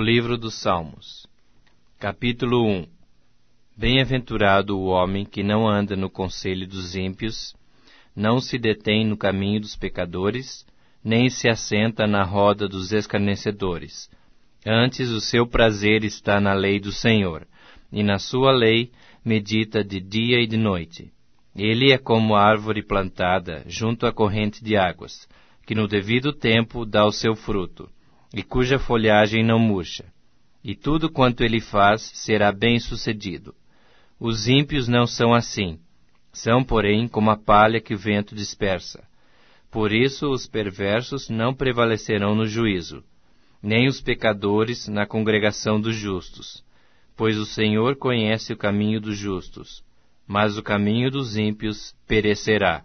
Livro dos Salmos, capítulo 1 Bem-aventurado o homem que não anda no conselho dos ímpios, não se detém no caminho dos pecadores, nem se assenta na roda dos escarnecedores. Antes o seu prazer está na lei do Senhor, e na sua lei medita de dia e de noite. Ele é como árvore plantada junto à corrente de águas, que no devido tempo dá o seu fruto e cuja folhagem não murcha, e tudo quanto ele faz será bem sucedido. Os ímpios não são assim, são, porém, como a palha que o vento dispersa. Por isso os perversos não prevalecerão no juízo, nem os pecadores na congregação dos justos, pois o Senhor conhece o caminho dos justos, mas o caminho dos ímpios perecerá.